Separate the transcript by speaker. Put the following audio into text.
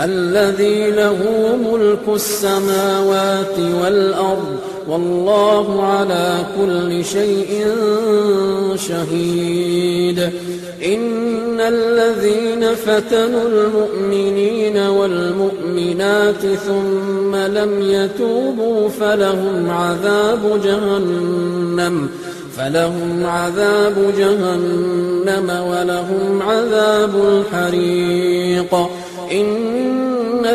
Speaker 1: الذي له ملك السماوات والأرض والله على كل شيء شهيد. إن الذين فتنوا المؤمنين والمؤمنات ثم لم يتوبوا فلهم عذاب جهنم فلهم عذاب جهنم ولهم عذاب الحريق. إن